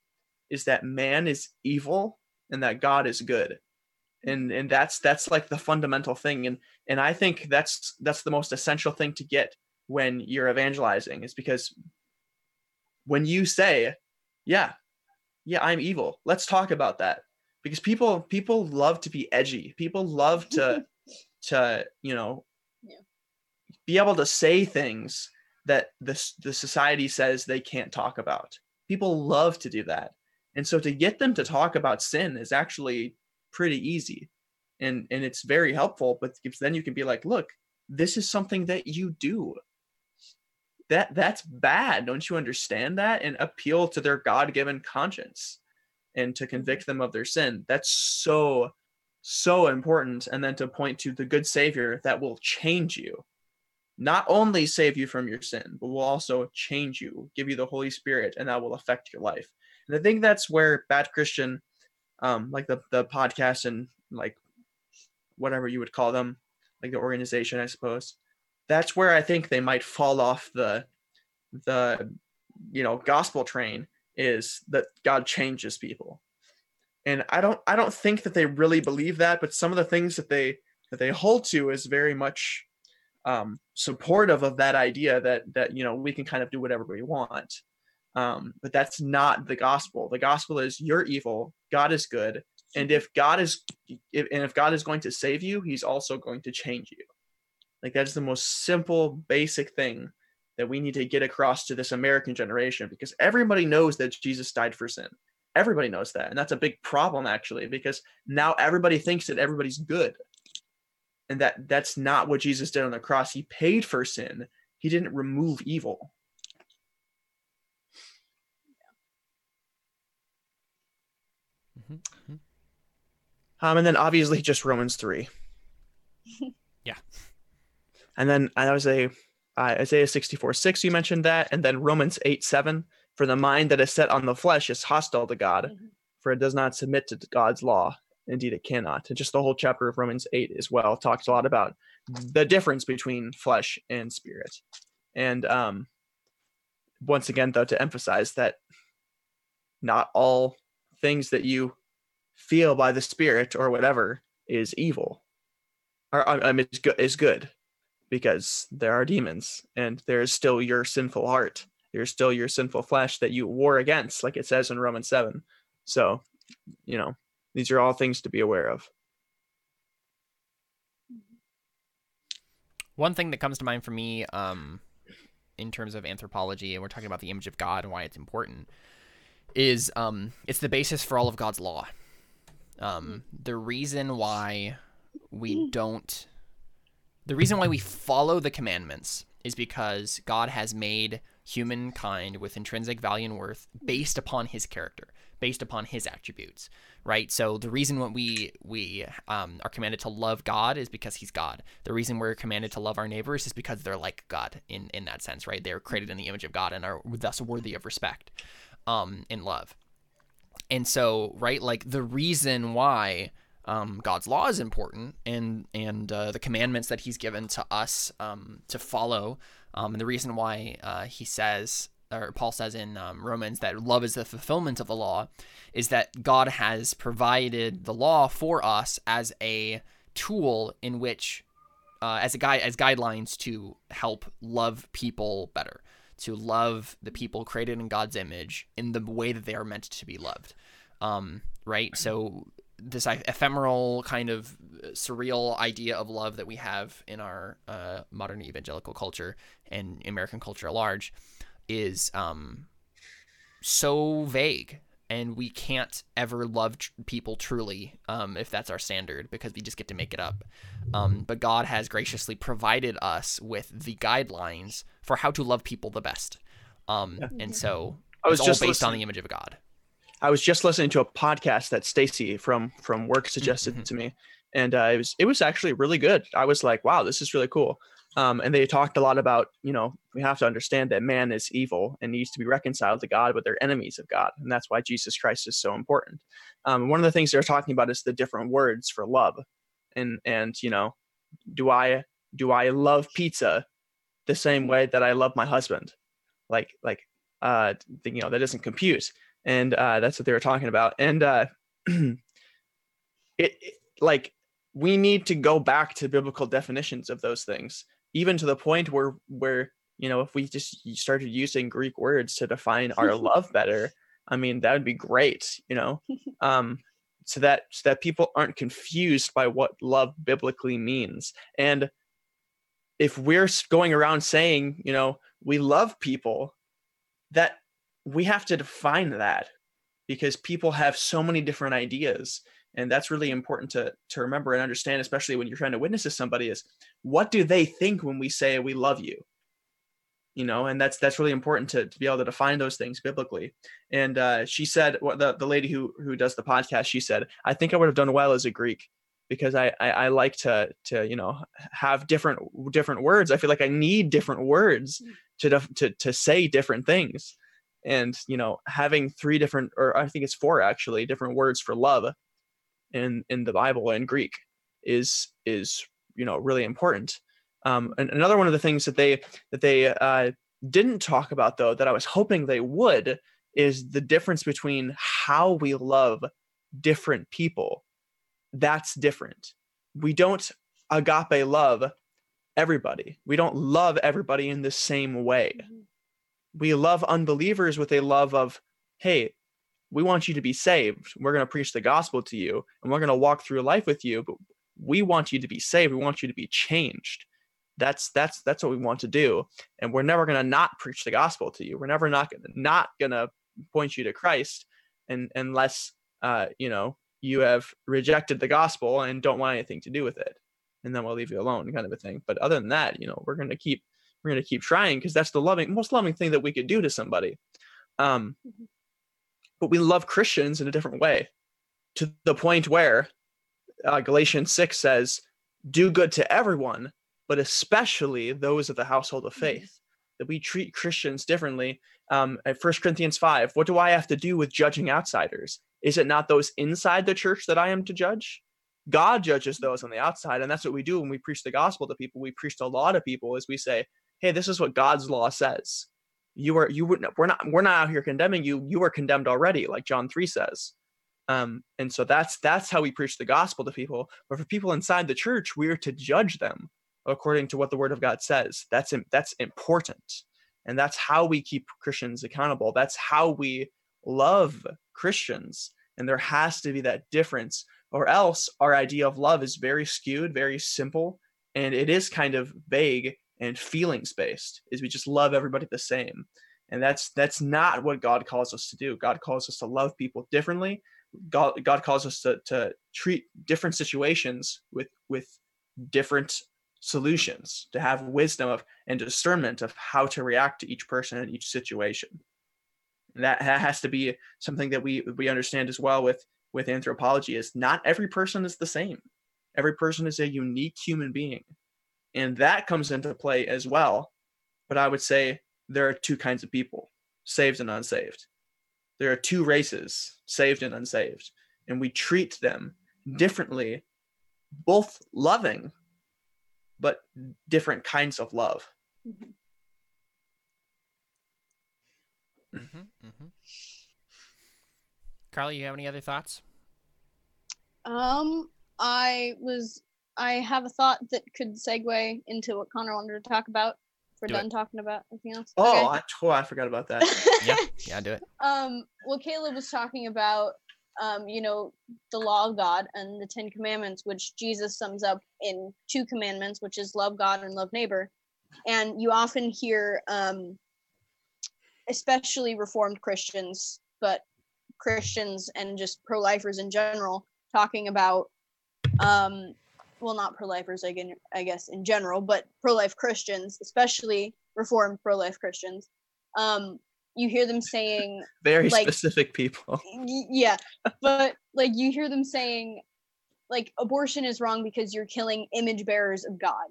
Is that man is evil and that God is good, and and that's that's like the fundamental thing. And and I think that's that's the most essential thing to get when you're evangelizing is because when you say, yeah, yeah, I'm evil. Let's talk about that. Because people people love to be edgy. People love to to, you know, Yeah. be able to say things that the the society says they can't talk about. People love to do that. And so to get them to talk about sin is actually pretty easy. And and it's very helpful, but then you can be like, look, this is something that you do that that's bad. Don't you understand that? And appeal to their god-given conscience and to convict them of their sin. That's so so important. And then to point to the good savior that will change you. Not only save you from your sin but will also change you give you the holy spirit and that will affect your life. And i think that's where bad christian um like the the podcast and like whatever you would call them like the organization i suppose that's where I think they might fall off the the you know gospel train is that God changes people. And I don't I don't think that they really believe that, but some of the things that they that they hold to is very much um, supportive of that idea that that you know we can kind of do whatever we want. Um, but that's not the gospel. The gospel is you're evil, God is good, and if God is if, and if God is going to save you, He's also going to change you. Like that's the most simple, basic thing that we need to get across to this American generation because everybody knows that Jesus died for sin. Everybody knows that. And that's a big problem actually, because now everybody thinks that everybody's good. And that that's not what Jesus did on the cross. He paid for sin. He didn't remove evil. Mhm, mhm. Um, and then obviously just Romans 3. And then I was a uh, Isaiah 64 6, you mentioned that. And then Romans 8 7, for the mind that is set on the flesh is hostile to God, Mhm. for it does not submit to God's law. Indeed, it cannot. And just the whole chapter of Romans 8 as well talks a lot about the difference between flesh and spirit. And um, once again, though, to emphasize that not all things that you feel by the spirit or whatever is evil or mean, is good is good because there are demons and there is still your sinful heart. There's still your sinful flesh that you war against like it says in romans 7 so you know these are all things to be aware of. One thing that comes to mind for me, um, in terms of anthropology, and we're talking about the image of God and why it's important, is um, it's the basis for all of God's law. Um, the reason why we don't, the reason why we follow the commandments is because God has made humankind with intrinsic value and worth based upon His character, based upon His attributes, right? So the reason what we we um, are commanded to love God is because He's God. The reason we're commanded to love our neighbors is because they're like God in in that sense, right? They're created in the image of God and are thus worthy of respect, um, and love. And so, right, like the reason why um, God's law is important and and uh, the commandments that He's given to us um, to follow, um, and the reason why uh, He says or Paul says in um, Romans that love is the fulfillment of the law, is that God has provided the law for us as a tool in which, uh, as a guide, as guidelines to help love people better, to love the people created in God's image in the way that they are meant to be loved. Um, right. So this ephemeral kind of surreal idea of love that we have in our uh, modern evangelical culture and American culture at large is um, so vague and we can't ever love tr- people truly um, if that's our standard because we just get to make it up. Um, but God has graciously provided us with the guidelines for how to love people the best. Um, And so I was it's all just based on the image of God. I was just listening to a podcast that Stacy from from work suggested Mhm. to me, and uh, it was it was actually really good. I was like, wow, this is really cool. Um, and they talked a lot about you know we have to understand that man is evil and needs to be reconciled to God, but they're enemies of God, and that's why Jesus Christ is so important. Um, one of the things they're talking about is the different words for love, and and you know, do I do I love pizza the same way that I love my husband? Like like uh, you know that doesn't compute and uh, that's what they were talking about. And uh, it, it like we need to go back to biblical definitions of those things, even to the point where where you know if we just started using Greek words to define our love better, I mean that would be great, you know, um, so that so that people aren't confused by what love biblically means. And if we're going around saying, you know, we love people, that we have to define that because people have so many different ideas. And that's really important to to remember and understand especially when you're trying to witness to somebody is what do they think when we say we love you? You know and that's that's really important to, to be able to define those things biblically. And uh, she said what the, the lady who who does the podcast she said i think i would have done well as a greek because I, I i like to to you know have different different words. I feel like i need different words to def- to to say different things and you know having three different or i think it's four actually different words for love in in the bible in greek is is you know really important. Um and another one of the things that they that they uh didn't talk about though that i was hoping they would is the difference between how we love different people. That's different. We don't agape love everybody. We don't love everybody in the same way we love unbelievers with a love of hey we want you to be saved. We're going to preach the gospel to you and we're going to walk through life with you but we want you to be saved. We want you to be changed. That's that's that's what we want to do. And we're never going to not preach the gospel to you. We're never not going to not going to point you to christ and unless uh you know you have rejected the gospel and don't want anything to do with it. And then we'll leave you alone kind of a thing. But other than that you know we're going to keep we're going to keep trying because that's the loving most loving thing that we could do to somebody. Um Mhm. but we love christians in a different way to the point where uh, galatians 6 says do good to everyone but especially those of the household of faith. That we treat christians differently. Um at 1 corinthians 5 what do i have to do with judging outsiders? Is it not those inside the church that i am to judge? God judges those on the outside and that's what we do when we preach the gospel to people. We preach to a lot of people is we say hey this is what god's law says. You are you would we're not we're not out here condemning you. You are condemned already like john 3 says. Um and so that's that's how we preach the gospel to people. But for people inside the church we're to judge them according to what the word of god says. That's that's important. And that's how we keep christians accountable. That's how we love christians. And there has to be that difference or else our idea of love is very skewed very simple and it is kind of vague and feelings based is we just love everybody the same. And that's that's not what god calls us to do. God calls us to love people differently. God, god calls us to, to treat different situations with with different solutions to have wisdom of and discernment of how to react to each person in each situation. And that ha- has to be something that we we understand as well with with anthropology is not every person is the same. Every person is a unique human being and that comes into play as well but i would say there are two kinds of people saved and unsaved there are two races saved and unsaved and we treat them differently both loving but different kinds of love Mhm. Mm-hmm, mm-hmm. Carly, you have any other thoughts? Um, I was I have a thought that could segue into what Connor wanted to talk about. We're Do it. done talking about anything else. oh Okay. I, oh I forgot about that Yeah, yeah, do it. um, well, Caleb was talking about, um, you know, the law of God and the Ten Commandments, which Jesus sums up in two commandments, which is love God and love neighbor. And you often hear, um, especially Reformed Christians, but Christians and just pro-lifers in general talking about um well not pro-lifers I guess, I guess in general but pro-life Christians especially reformed pro-life Christians um you hear them saying Very Like- specific people. yeah but like you hear them saying like abortion is wrong because you're killing image bearers of god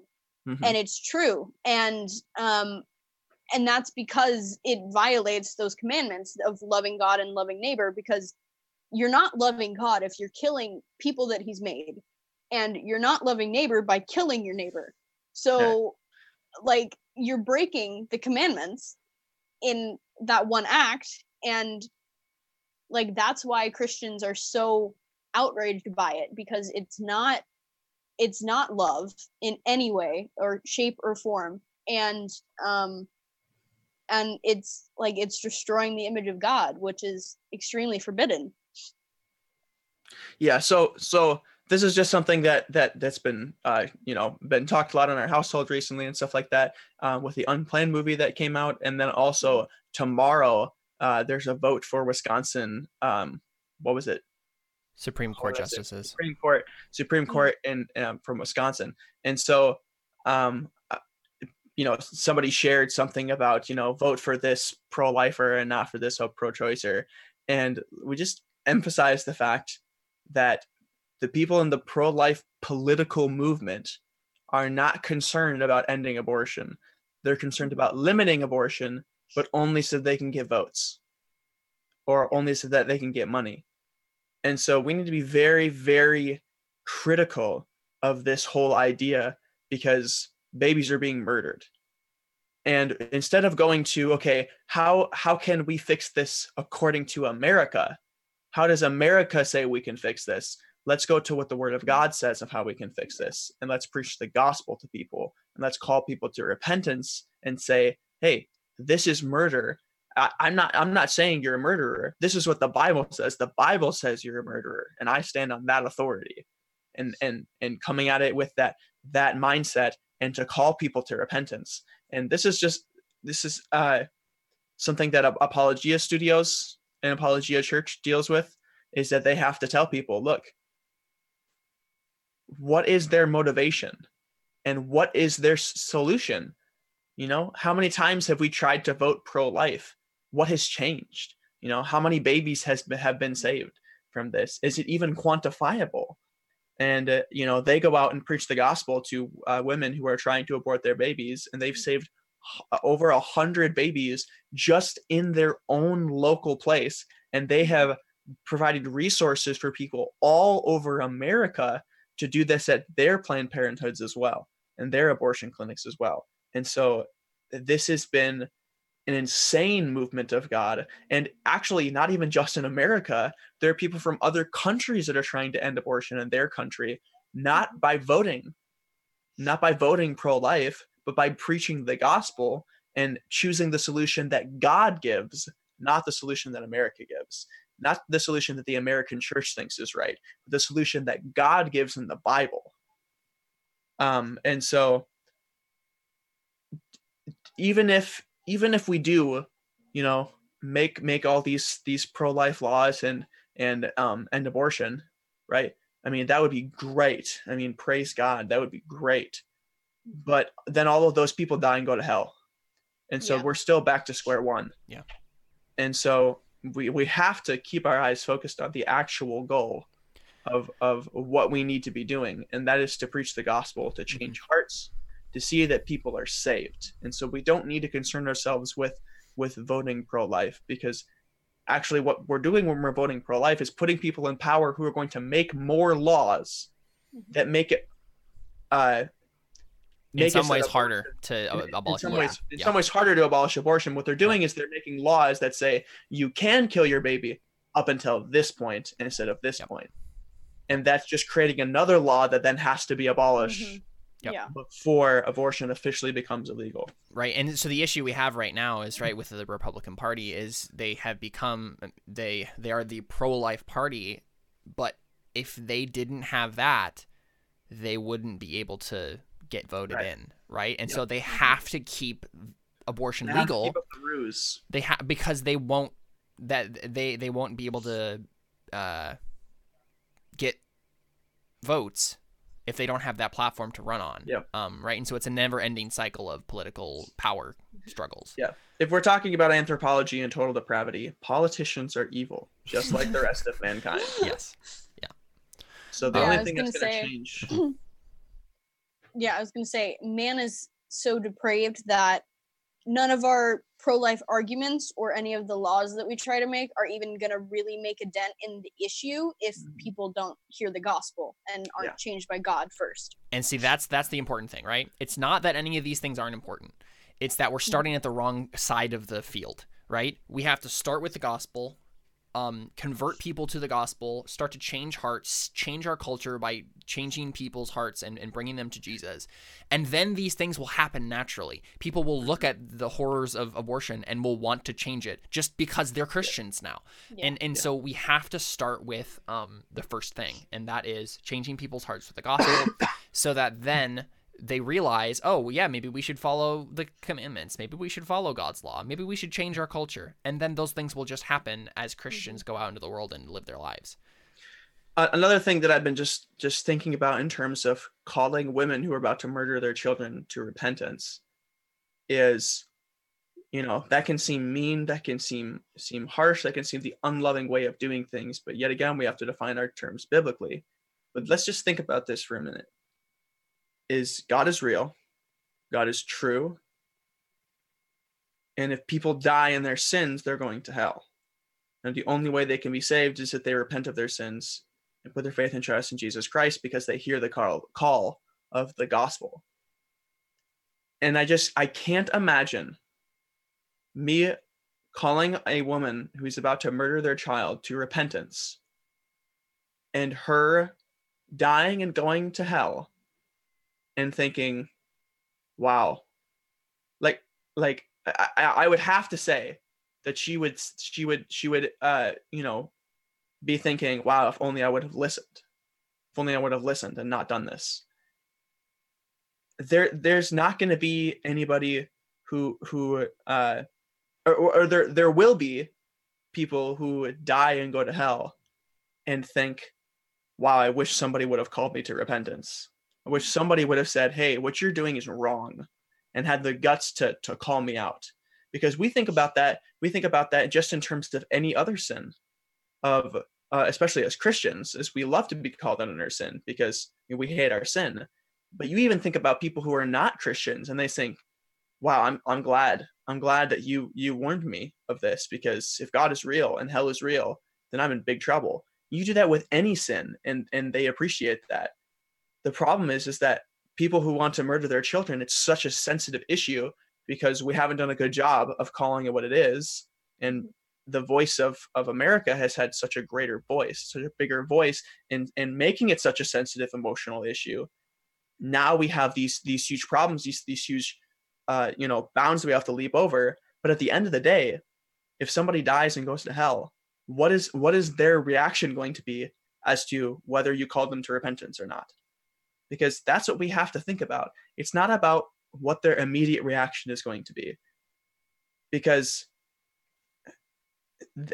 Mhm. and it's true and um and that's because it violates those commandments of loving god and loving neighbor because you're not loving god if you're killing people that he's made and you're not loving neighbor by killing your neighbor. So like you're breaking the commandments in that one act and like that's why christians are so outraged by it because it's not it's not love in any way or shape or form. And um and it's like it's destroying the image of god which is extremely forbidden. Yeah so so this is just something that that that's been uh you know been talked a lot in our household recently and stuff like that uh, with the unplanned movie that came out and then also tomorrow uh there's a vote for wisconsin um what was it Supreme Court that's it. justices. supreme court supreme Mhm. court in um, from wisconsin and so um uh, you know somebody shared something about you know vote for this pro-lifer and not for this pro-choicer and we just emphasize the fact that the people in the pro-life political movement are not concerned about ending abortion. They're concerned about limiting abortion but only so they can get votes or only so that they can get money. And so we need to be very very critical of this whole idea because babies are being murdered. And instead of going to okay how how can we fix this according to america? How does america say we can fix this let's go to what the word of god says of how we can fix this and let's preach the gospel to people and let's call people to repentance and say hey this is murder. I, i'm not i'm not saying you're a murderer. This is what the bible says. The bible says you're a murderer and i stand on that authority. And and and coming at it with that that mindset and to call people to repentance. And this is just this is uh something that Ap- apologia studios and apologia church deals with is that they have to tell people look what is their motivation? And what is their solution? You know how many times have we tried to vote pro-life? What has changed? You know how many babies has have been saved from this? Is it even quantifiable? And uh, you know they go out and preach the gospel to uh, women who are trying to abort their babies and they've saved over a hundred babies just in their own local place and they have provided resources for people all over america to do this at their planned parenthoods as well and their abortion clinics as well. And so this has been an insane movement of god and actually not even just in america. There are people from other countries that are trying to end abortion in their country not by voting not by voting pro-life but by preaching the gospel and choosing the solution that god gives not the solution that america gives not the solution that the american church thinks is right but the solution that god gives in the bible. Um and so even if even if we do you know make make all these these pro-life laws and and um end abortion right? I mean that would be great. I mean praise god that would be great. But then all of those people die and go to hell. And so Yeah. we're still back to square one. Yeah. and so we we have to keep our eyes focused on the actual goal of of what we need to be doing and that is to preach the gospel to change hearts to see that people are saved and so we don't need to concern ourselves with with voting pro-life because actually what we're doing when we're voting pro-life is putting people in power who are going to make more laws Mhm. that make it uh In make it some so ways harder to in, uh, in abolish. some yeah. ways in yeah. some ways harder to abolish abortion what they're doing is they're making laws that say you can kill your baby up until this point instead of this Yep. point. and that's just creating another law that then has to be abolished Mhm. Yep. Yeah. before abortion officially becomes illegal right and so the issue we have right now is right with the republican party is they have become they they are the pro-life party but if they didn't have that they wouldn't be able to get voted Right. in right and Yep. so they have to keep abortion They have to legal keep up the they have because they won't that they they won't be able to uh, get votes if they don't have that platform to run on. Yep. Um, right. And so it's a never-ending cycle of political power struggles. Yeah. If we're talking about anthropology and total depravity, politicians are evil, just like the rest of mankind. Yes. Yeah. So the Yeah, only thing that's gonna going to change. yeah, I was gonna say, man is so depraved that none of our pro-life arguments or any of the laws that we try to make are even gonna really make a dent in the issue if Mhm. people don't hear the gospel and aren't Yeah. changed by God first. And see, that's that's the important thing, right? It's not that any of these things aren't important. It's that we're starting at the wrong side of the field, right? We have to start with the gospel, um, convert people to the gospel, start to change hearts, change our culture by changing people's hearts and, and bringing them to Jesus. And then these things will happen naturally. People will look at the horrors of abortion and will want to change it just because they're Christians now. Yeah. And and so we have to start with um, the first thing, and that is changing people's hearts with the gospel, so that then they realize, oh yeah, maybe we should follow the commandments, maybe we should follow God's law, maybe we should change our culture, and then those things will just happen as Christians go out into the world and live their lives. Uh, another thing that I've been just just thinking about in terms of calling women who are about to murder their children to repentance is you know that can seem mean that can seem seem harsh that can seem the unloving way of doing things. But yet again we have to define our terms biblically. But let's just think about this for a minute is god is real god is true and if people die in their sins they're going to hell and the only way they can be saved is if they repent of their sins and put their faith and trust in Jesus Christ because they hear the call, call of the gospel. And I just, I can't imagine me calling a woman who's about to murder their child to repentance and her dying and going to hell and thinking, wow, like, like I, I would have to say that she would, she would, she would, uh, you know, be thinking, wow, if only I would have listened. If only I would have listened and not done this. There there's not going to be anybody who who uh or, or there there will be people who die and go to hell and think, wow, I wish somebody would have called me to repentance. I wish somebody would have said, hey, what you're doing is wrong and had the guts to to call me out. Because we think about that, we think about that just in terms of any other sin of uh, especially as Christians, is we love to be called out on our sin because we hate our sin. But you even think about people who are not Christians, and they think, "Wow, I'm I'm glad I'm glad that you you warned me of this because if God is real and hell is real, then I'm in big trouble." You do that with any sin, and and they appreciate that. The problem is is that people who want to murder their children, it's such a sensitive issue because we haven't done a good job of calling it what it is, and the voice of of America has had such a greater voice, such a bigger voice in in making it such a sensitive emotional issue. Now we have these these huge problems, these these huge uh, you know bounds we have to leap over. But at the end of the day, if somebody dies and goes to hell, what is what is their reaction going to be as to whether you called them to repentance or not? Because that's what we have to think about. It's not about what their immediate reaction is going to be. Because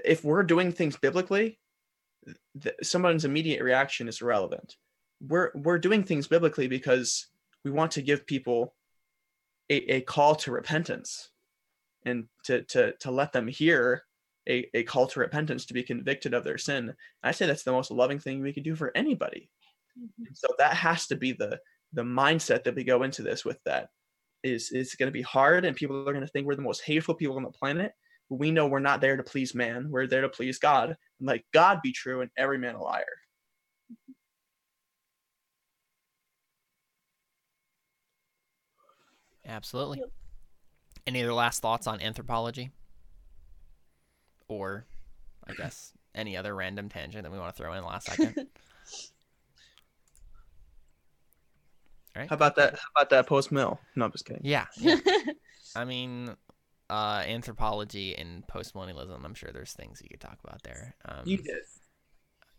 if we're doing things biblically, th- someone's immediate reaction is irrelevant. We're we're doing things biblically because we want to give people a, a call to repentance and to to to let them hear a, a call to repentance to be convicted of their sin. I say that's the most loving thing we could do for anybody. Mm-hmm. And so that has to be the the mindset that we go into this with that is is going to be hard and people are going to think we're the most hateful people on the planet but we know we're not there to please man. We're there to please God. And let God be true and every man a liar. Absolutely. Any other last thoughts on anthropology? Or, I guess, any other random tangent that we want to throw in last second? right. How about that? How about that post mill? No, I'm just kidding. Yeah. yeah. I mean, uh, anthropology and postmillennialism. I'm sure there's things you could talk about there. Um, You did.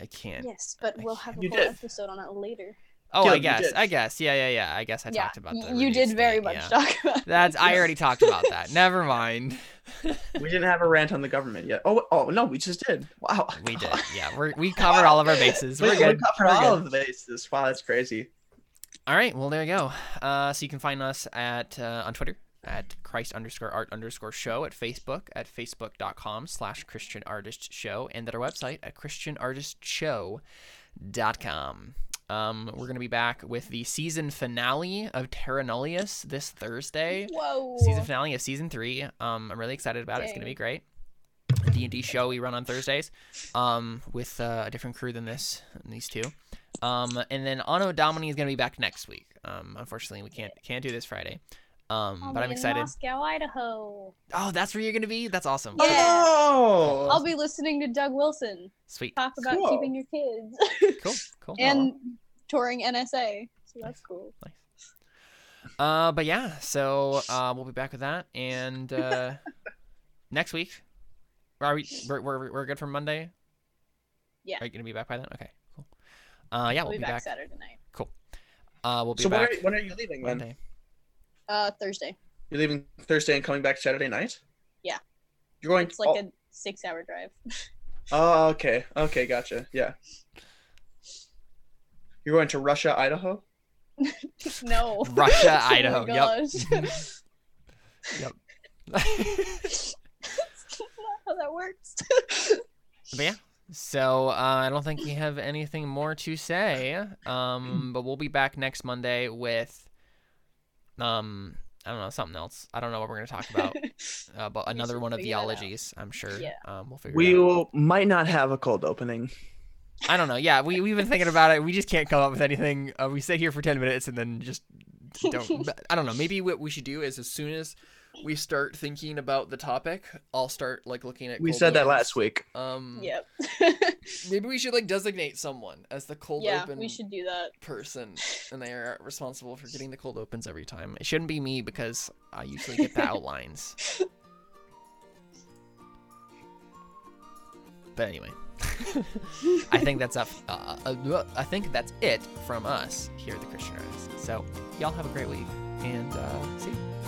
I can't. yes, but I we'll have a You whole did. episode on it later. Oh, Caleb, I guess. I guess. Yeah, yeah, yeah. I guess I yeah, talked about y- the you did very date, much yeah. talk about. That's that. I already talked about that. Never mind. We didn't have a rant on the government yet. Oh, oh no, we just did. Wow. We did. Yeah, we're, we covered all of our bases. We're We- good. We covered We're all good. of the bases. Wow, that's crazy. All right. Well, there you go. Uh, so you can find us at uh, on Twitter at Christ underscore art underscore show at Facebook at facebook.com slash Christian Artist Show and at our website at christianartistshow.com. Um, we're gonna be back with the season finale of Terra Nullius this Thursday. Whoa. season finale of season three. Um, I'm really excited about it. It's gonna be great. D&D show we run on Thursdays, um, with uh, a different crew than this, and these two. Um, and then Anno Domini is gonna be back next week. Um, unfortunately we can't can't do this Friday. Um, I'll but I'm excited. Moscow, Idaho. Oh, that's where you're gonna be. That's awesome. Yeah. Oh. I'll be listening to Doug Wilson Sweet. talk about Cool. keeping your kids Cool. Cool. and touring NSA. So that's cool. Nice. Uh, but yeah, so uh, we'll be back with that, and uh, next week, are we? We're, we're, we're good for Monday. Yeah. Are you gonna be back by then? Okay, cool. Uh, yeah, We'll we'll be back Saturday night. Cool. Uh, we'll be back. So when back are, when are you leaving then? Monday. Uh, Thursday. You're leaving Thursday and coming back Saturday night? Yeah. You're going. It's like oh, a six-hour drive. oh, okay. Okay, gotcha. Yeah. You're going to Russia, Idaho? no. Russia, Oh my Idaho. Yep. Yep. That's not how that works. But yeah. So uh, I don't think we have anything more to say. Um, but we'll be back next Monday with um, I don't know something else. I don't know what we're gonna talk about. Uh, but another one of figure that out. theologies. I'm sure. Yeah. Um, we'll figure. We it out. will, might not have a cold opening. I don't know. Yeah, we we've been thinking about it. We just can't come up with anything. Uh, we sit here for ten minutes and then just don't. I don't know. Maybe what we should do is as soon as we start thinking about the topic, I'll start like looking at. We cold said that last week. Um, yep. maybe we should like designate someone as the cold yeah, open we should do that. person, and they are responsible for getting the cold opens every time. It shouldn't be me because I usually get the outlines. But anyway, I think that's up. Uh, uh, I think that's it from us here at the Christian Artists. So y'all have a great week, and uh, see. you.